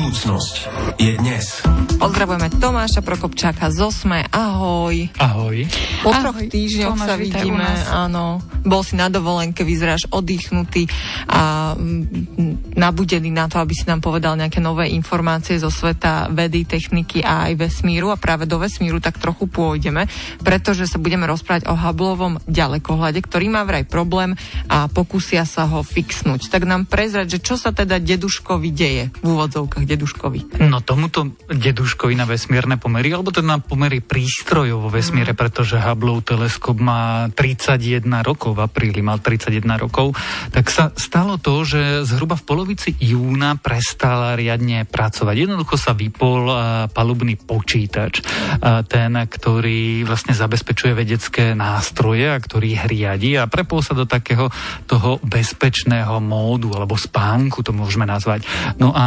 Budúcnosť je dnes. Pozdravujeme Tomáša Prokopčáka z Osme. Ahoj. Ahoj. Po troch týždňoch Tomáš, sa vidíme. Áno. Bol si na dovolenke, vyzeráš oddychnutý a mm, nabudený na to, aby si nám povedal nejaké nové informácie zo sveta vedy, techniky a aj vesmíru. A práve do vesmíru tak trochu pôjdeme, pretože sa budeme rozprávať o Hubbleovom ďalekohľade, ktorý má vraj problém a pokúsia sa ho fixnúť. Tak nám prezrať, že čo sa teda deduškovi deje v úvodzovkách deduškovi. No tomuto deduškovi na vesmírne pomery, alebo teda na pomery prístrojov vo vesmíre, pretože Hubbleov teleskop má 31 rokov, v apríli mal 31 rokov, tak sa stalo to, že zhruba v polovici júna prestal riadne pracovať. Jednoducho sa vypol palubný počítač, ten, ktorý vlastne zabezpečuje vedecké nástroje a ktorý ich riadi a prepol sa do takého toho bezpečného módu alebo spánku, to môžeme nazvať. No a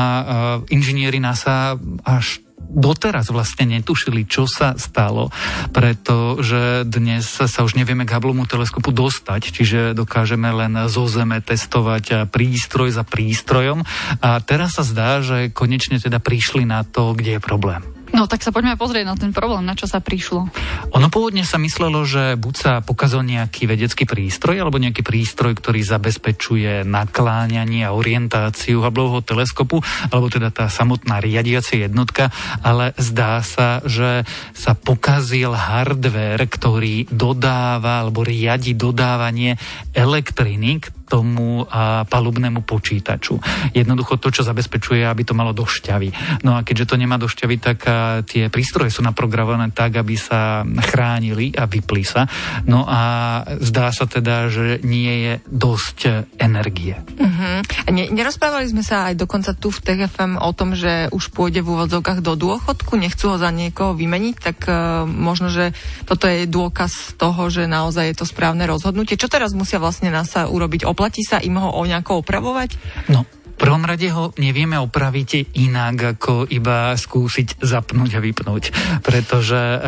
inžinieri NASA až doteraz vlastne netušili, čo sa stalo, pretože dnes sa už nevieme k Hubbleovu teleskopu dostať, čiže dokážeme len zo Zeme testovať prístroj za prístrojom a teraz sa zdá, že konečne teda prišli na to, kde je problém. No tak sa poďme pozrieť na ten problém, na čo sa prišlo. Ono pôvodne sa myslelo, že buď sa pokazil nejaký vedecký prístroj, alebo nejaký prístroj, ktorý zabezpečuje nakláňanie a orientáciu Hubbleovho teleskopu, alebo teda tá samotná riadiacia jednotka, ale zdá sa, že sa pokazil hardware, ktorý dodáva alebo riadi dodávanie elektriny tomu a, palubnému počítaču. Jednoducho to, čo zabezpečuje, aby to malo došťavy. No a keďže to nemá došťavy, tak a, tie prístroje sú naprogramované tak, aby sa chránili a vypli sa. No a zdá sa teda, že nie je dosť energie. Uh-huh. Ne, nerozprávali sme sa aj dokonca tu v TFM o tom, že už pôjde v úvodzovkách do dôchodku, nechcú ho za niekoho vymeniť, tak uh, možno, že toto je dôkaz toho, že naozaj je to správne rozhodnutie. Čo teraz musia vlastne NASA urobiť? Oplatí sa im ho o nejako opravovať? No, v prvom rade ho nevieme opraviť inak, ako iba skúsiť zapnúť a vypnúť. Pretože eh,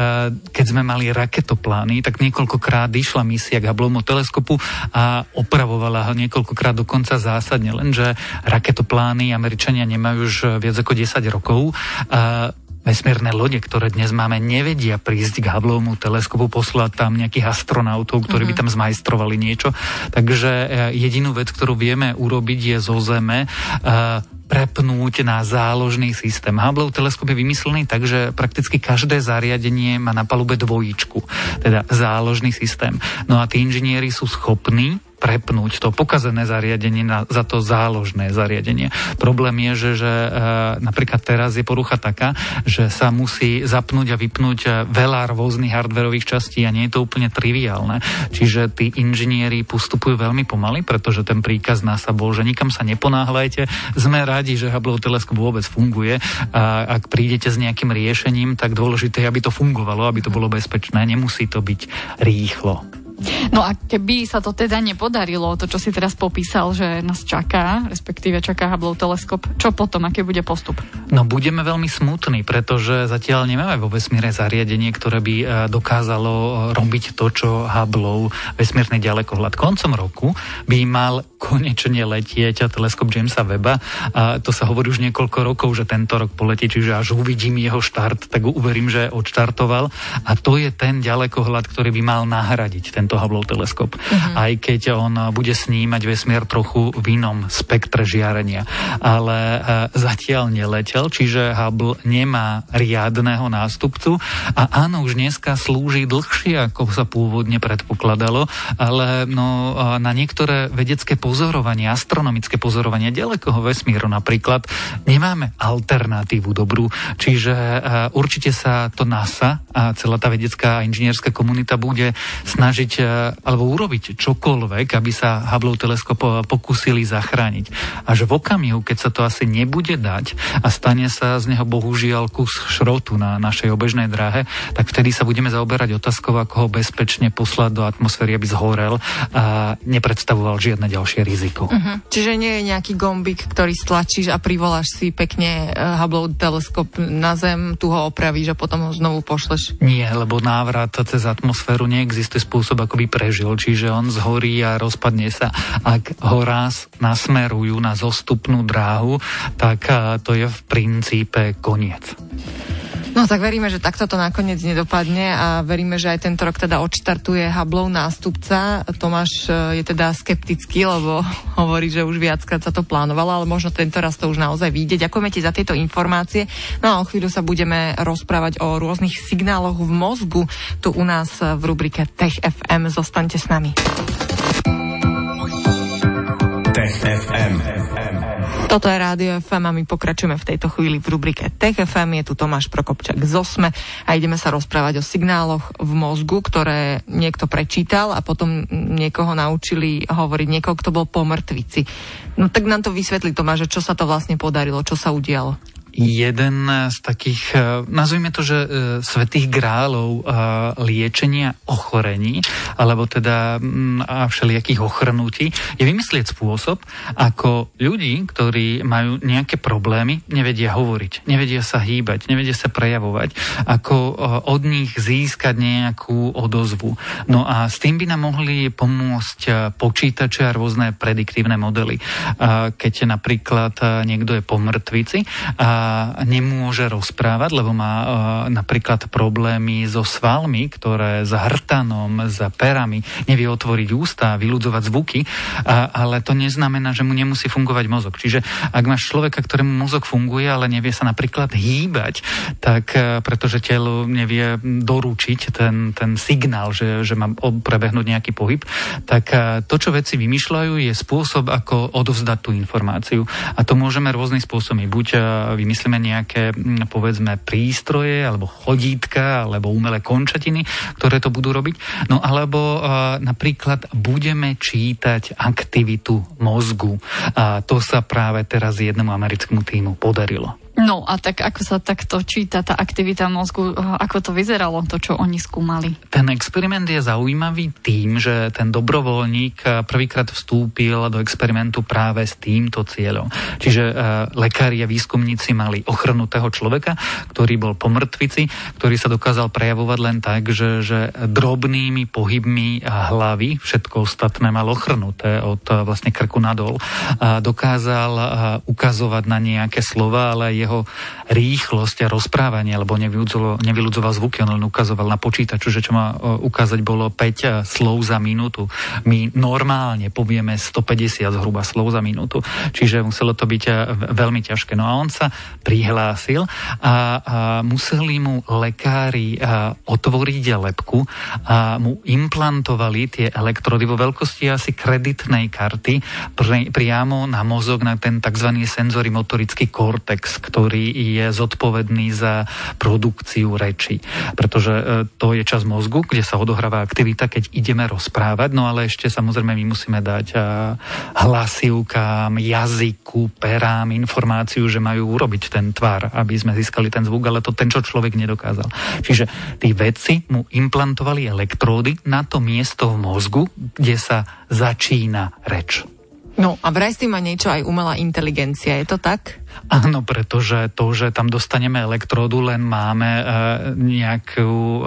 keď sme mali raketoplány, tak niekoľkokrát išla misia k Hubbleovmu teleskopu a opravovala ho niekoľkokrát dokonca zásadne. Lenže raketoplány Američania nemajú už viac ako 10 rokov. A vesmírne lode, ktoré dnes máme, nevedia prísť k Hubbleovmu teleskopu, poslať tam nejakých astronautov, ktorí mm-hmm. by tam zmajstrovali niečo. Takže e, jedinú vec, ktorú vieme urobiť, je zo Zeme e, prepnúť na záložný systém. Hubbleov teleskop je vymyslený tak, že prakticky každé zariadenie má na palube dvojičku, teda záložný systém. No a tí inžinieri sú schopní prepnúť to pokazené zariadenie na, za to záložné zariadenie. Problém je, že, že e, napríklad teraz je porucha taká, že sa musí zapnúť a vypnúť e, veľa rôznych hardverových častí a nie je to úplne triviálne. Čiže tí inžinieri postupujú veľmi pomaly, pretože ten príkaz NASA bol, že nikam sa neponáhľajte. Sme radi, že Hubbleov teleskop vôbec funguje a ak prídete s nejakým riešením, tak dôležité je, aby to fungovalo, aby to bolo bezpečné. Nemusí to byť rýchlo. No a keby sa to teda nepodarilo, to, čo si teraz popísal, že nás čaká, respektíve čaká Hubbleov teleskop, čo potom, aký bude postup? No budeme veľmi smutní, pretože zatiaľ nemáme vo vesmíre zariadenie, ktoré by e, dokázalo robiť to, čo Hubbleov vesmírny ďalekohľad. Koncom roku by mal konečne letieť teleskop Jamesa Weba a to sa hovorí už niekoľko rokov, že tento rok poletí, čiže až uvidím jeho štart, tak uverím, že odštartoval a to je ten ďalekohľad, ktorý by mal nahradiť tento Hubbleov teleskop. Uh-huh. Aj keď on bude snímať vesmier trochu v inom spektre žiarenia. Ale uh, zatiaľ neletel, čiže Hubble nemá riadného nástupcu a áno, už dneska slúži dlhšie, ako sa pôvodne predpokladalo, ale no, na niektoré vedecké pozorovania, astronomické pozorovania ďalekého vesmíru napríklad, nemáme alternatívu dobrú. Čiže uh, určite sa to NASA a celá tá vedecká a inžinierská komunita bude snažiť alebo urobiť čokoľvek, aby sa Hubbleov teleskop pokúsili zachrániť. Až v okamihu, keď sa to asi nebude dať a stane sa z neho bohužiaľ kus šrotu na našej obežnej dráhe, tak vtedy sa budeme zaoberať otázkou, ako ho bezpečne poslať do atmosféry, aby zhorel a nepredstavoval žiadne ďalšie riziko. Uh-huh. Čiže nie je nejaký gombik, ktorý stlačíš a privoláš si pekne uh, Hubbleov teleskop na Zem, tu ho opravíš a potom ho znovu pošleš. Nie, lebo návrat cez atmosféru neexistuje spôsob, akoby prežil, čiže on zhorí a rozpadne sa. Ak ho raz nasmerujú na zostupnú dráhu, tak to je v princípe koniec. No tak veríme, že takto to nakoniec nedopadne a veríme, že aj tento rok teda odštartuje Hublov nástupca. Tomáš e, je teda skeptický, lebo hovorí, že už viackrát sa to plánovalo, ale možno tento raz to už naozaj vyjde. Ďakujeme ti za tieto informácie. No a o chvíľu sa budeme rozprávať o rôznych signáloch v mozgu tu u nás v rubrike Tech FM. Zostaňte s nami. Tech FM. Toto je Rádio FM a my pokračujeme v tejto chvíli v rubrike Tech FM. Je tu Tomáš Prokopčak z Osme a ideme sa rozprávať o signáloch v mozgu, ktoré niekto prečítal a potom niekoho naučili hovoriť, niekoho, kto bol po mŕtvici. No tak nám to vysvetlí Tomáš, čo sa to vlastne podarilo, čo sa udialo jeden z takých, e, nazvime to, že e, svetých grálov e, liečenia ochorení, alebo teda a všelijakých ochrnutí, je vymyslieť spôsob, ako ľudí, ktorí majú nejaké problémy, nevedia hovoriť, nevedia sa hýbať, nevedia sa prejavovať, ako od nich získať nejakú odozvu. No a s tým by nám mohli pomôcť počítače a rôzne prediktívne modely. Keď napríklad niekto je po mŕtvici a nemôže rozprávať, lebo má uh, napríklad problémy so svalmi, ktoré s hrtanom, s perami nevie otvoriť ústa, vyludzovať zvuky, a, ale to neznamená, že mu nemusí fungovať mozog. Čiže ak máš človeka, ktorému mozog funguje, ale nevie sa napríklad hýbať, tak uh, pretože telo nevie doručiť ten, ten signál, že, že má prebehnúť nejaký pohyb, tak uh, to, čo veci vymýšľajú, je spôsob, ako odovzdať tú informáciu. A to môžeme rôznym spôsobmi. Buď vymyslieť vymyslíme nejaké, mm, povedzme, prístroje alebo chodítka alebo umelé končatiny, ktoré to budú robiť. No alebo uh, napríklad budeme čítať aktivitu mozgu. A to sa práve teraz jednému americkému týmu podarilo. No a tak ako sa takto číta tá aktivita mozgu, eh, ako to vyzeralo, to, čo oni skúmali? Ten experiment je zaujímavý tým, že ten dobrovoľník eh, prvýkrát vstúpil do experimentu práve s týmto cieľom. Čiže uh, lekári a výskumníci mali ochrnutého človeka, ktorý bol po mŕtvici, ktorý sa dokázal prejavovať len tak, že, že drobnými pohybmi hlavy, všetko ostatné mal ochrnuté od vlastne krku nadol, a dokázal ukazovať na nejaké slova, ale je jeho rýchlosť a rozprávanie, lebo nevyľudzoval zvuky, on len ukazoval na počítaču, že čo má ukázať bolo 5 e, slov za minútu. My normálne povieme 150 zhruba slov za minútu, čiže muselo to byť e, veľmi ťažké. No a on sa prihlásil a, a museli mu lekári a, e, otvoriť lepku a mu implantovali tie elektrody vo veľkosti asi kreditnej karty pri, priamo na mozog, na ten tzv. senzory motorický kortex, ktorý je zodpovedný za produkciu reči. Pretože e, to je čas mozgu, kde sa odohráva aktivita, keď ideme rozprávať, no ale ešte samozrejme my musíme dať e, hlasivkám, jazyku, perám informáciu, že majú urobiť ten tvar, aby sme získali ten zvuk, ale to ten, čo človek nedokázal. Čiže tí vedci mu implantovali elektródy na to miesto v mozgu, kde sa začína reč. No a vraj s tým má niečo aj umelá inteligencia, je to tak? Áno, pretože to, že tam dostaneme elektródu, len máme e, nejakú e,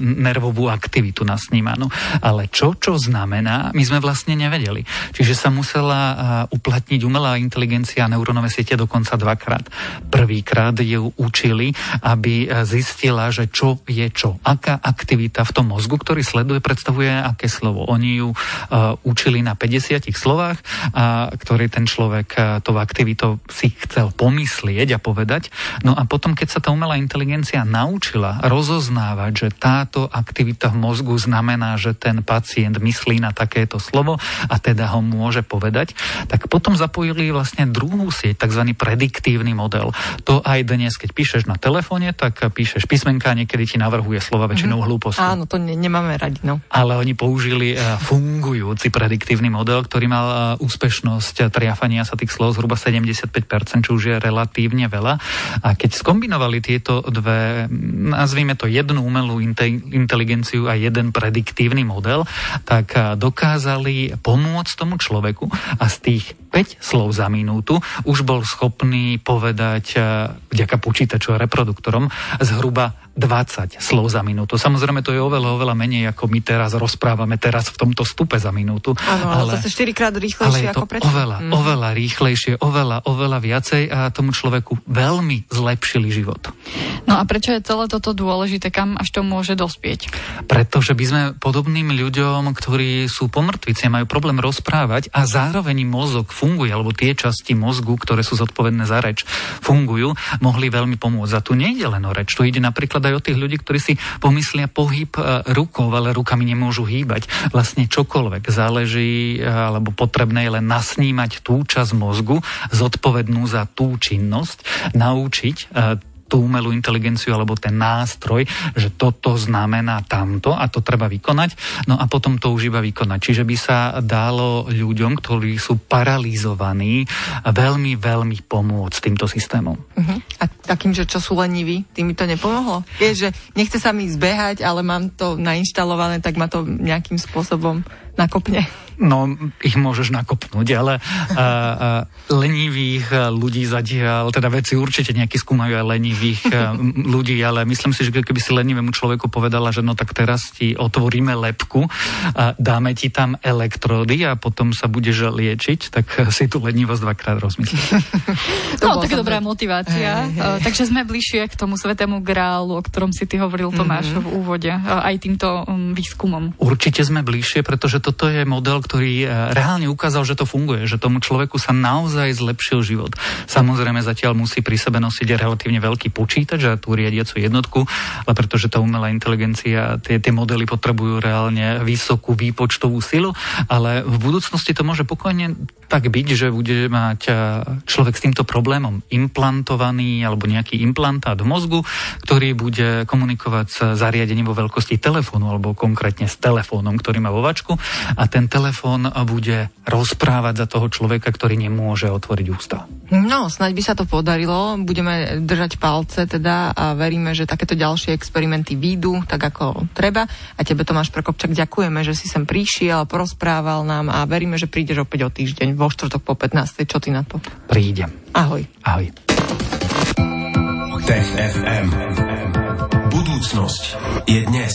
nervovú aktivitu nasnímanú. Ale čo, čo znamená, my sme vlastne nevedeli. Čiže sa musela e, uplatniť umelá inteligencia a neurónové siete dokonca dvakrát. Prvýkrát ju učili, aby zistila, že čo je čo. Aká aktivita v tom mozgu, ktorý sleduje, predstavuje aké slovo. Oni ju e, učili na 50 slovách, a, ktorý ten človek e, tou aktivitou si chcel pomyslieť a povedať. No a potom, keď sa tá umelá inteligencia naučila rozoznávať, že táto aktivita v mozgu znamená, že ten pacient myslí na takéto slovo a teda ho môže povedať, tak potom zapojili vlastne druhú sieť, tzv. prediktívny model. To aj dnes, keď píšeš na telefóne, tak píšeš písmenka niekedy ti navrhuje slova väčšinou mm-hmm. hlúposti. Áno, to ne, nemáme radi. No. Ale oni použili uh, fungujúci prediktívny model, ktorý mal uh, úspešnosť triafania sa tých slov zhruba 75%, čo už je relatívne veľa. A keď skombinovali tieto dve, nazvime to jednu umelú inteligenciu a jeden prediktívny model, tak dokázali pomôcť tomu človeku a z tých 5 slov za minútu už bol schopný povedať vďaka počítaču a reproduktorom zhruba 20 slov za minútu. Samozrejme, to je oveľa, oveľa menej, ako my teraz rozprávame teraz v tomto stupe za minútu. Áno, ale, ale zase 4 krát rýchlejšie ale ako predtým. Oveľa, mm. oveľa rýchlejšie, oveľa, oveľa viacej a tomu človeku veľmi zlepšili život. No a prečo je celé toto dôležité? Kam až to môže dospieť? Pretože by sme podobným ľuďom, ktorí sú pomrtvici majú problém rozprávať a zároveň mozog funguje, alebo tie časti mozgu, ktoré sú zodpovedné za reč, fungujú, mohli veľmi pomôcť. A tu nejde len o reč, tu ide napríklad aj o tých ľudí, ktorí si pomyslia pohyb e, rukou, ale rukami nemôžu hýbať. Vlastne čokoľvek záleží, e, alebo potrebné je len nasnímať tú časť mozgu zodpovednú za tú činnosť, naučiť e, tú umelú inteligenciu alebo ten nástroj, že toto znamená tamto a to treba vykonať, no a potom to už iba vykonať. Čiže by sa dalo ľuďom, ktorí sú paralizovaní, veľmi, veľmi pomôcť týmto systémom. Uh-huh. A takým, že čo sú leniví, tým mi to nepomohlo? Vieš, že nechce sa mi zbehať, ale mám to nainštalované, tak ma to nejakým spôsobom nakopne. No, ich môžeš nakopnúť, ale uh, uh, lenivých ľudí zatiaľ, teda veci určite nejaký skúmajú aj lenivých uh, ľudí, ale myslím si, že keby si lenivému človeku povedala, že no tak teraz ti otvoríme lepku, a dáme ti tam elektrody a potom sa budeš liečiť, tak si tu lenivosť dvakrát rozmyslíš. no, tak dobrá motivácia. Hey, hey. Uh, takže sme bližšie k tomu svetému grálu, o ktorom si ty hovoril, Tomáš, mm-hmm. v úvode, uh, aj týmto um, výskumom. Určite sme bližšie, pretože toto je model, ktorý e, reálne ukázal, že to funguje, že tomu človeku sa naozaj zlepšil život. Samozrejme zatiaľ musí pri sebe nosiť relatívne veľký počítač a tú riadiacu jednotku, ale pretože tá umelá inteligencia, tie, tie modely potrebujú reálne vysokú výpočtovú silu, ale v budúcnosti to môže pokojne tak byť, že bude mať e, človek s týmto problémom implantovaný alebo nejaký implantát v mozgu, ktorý bude komunikovať s zariadením vo veľkosti telefónu alebo konkrétne s telefónom, ktorý má vo vačku a ten telefón bude rozprávať za toho človeka, ktorý nemôže otvoriť ústa. No, snaď by sa to podarilo. Budeme držať palce teda a veríme, že takéto ďalšie experimenty výjdu tak, ako treba. A tebe, Tomáš Prokopčak, ďakujeme, že si sem prišiel, porozprával nám a veríme, že prídeš opäť o týždeň vo štvrtok po 15. Čo ty na to? Prídem. Ahoj. Ahoj. Tech FM. Budúcnosť je dnes.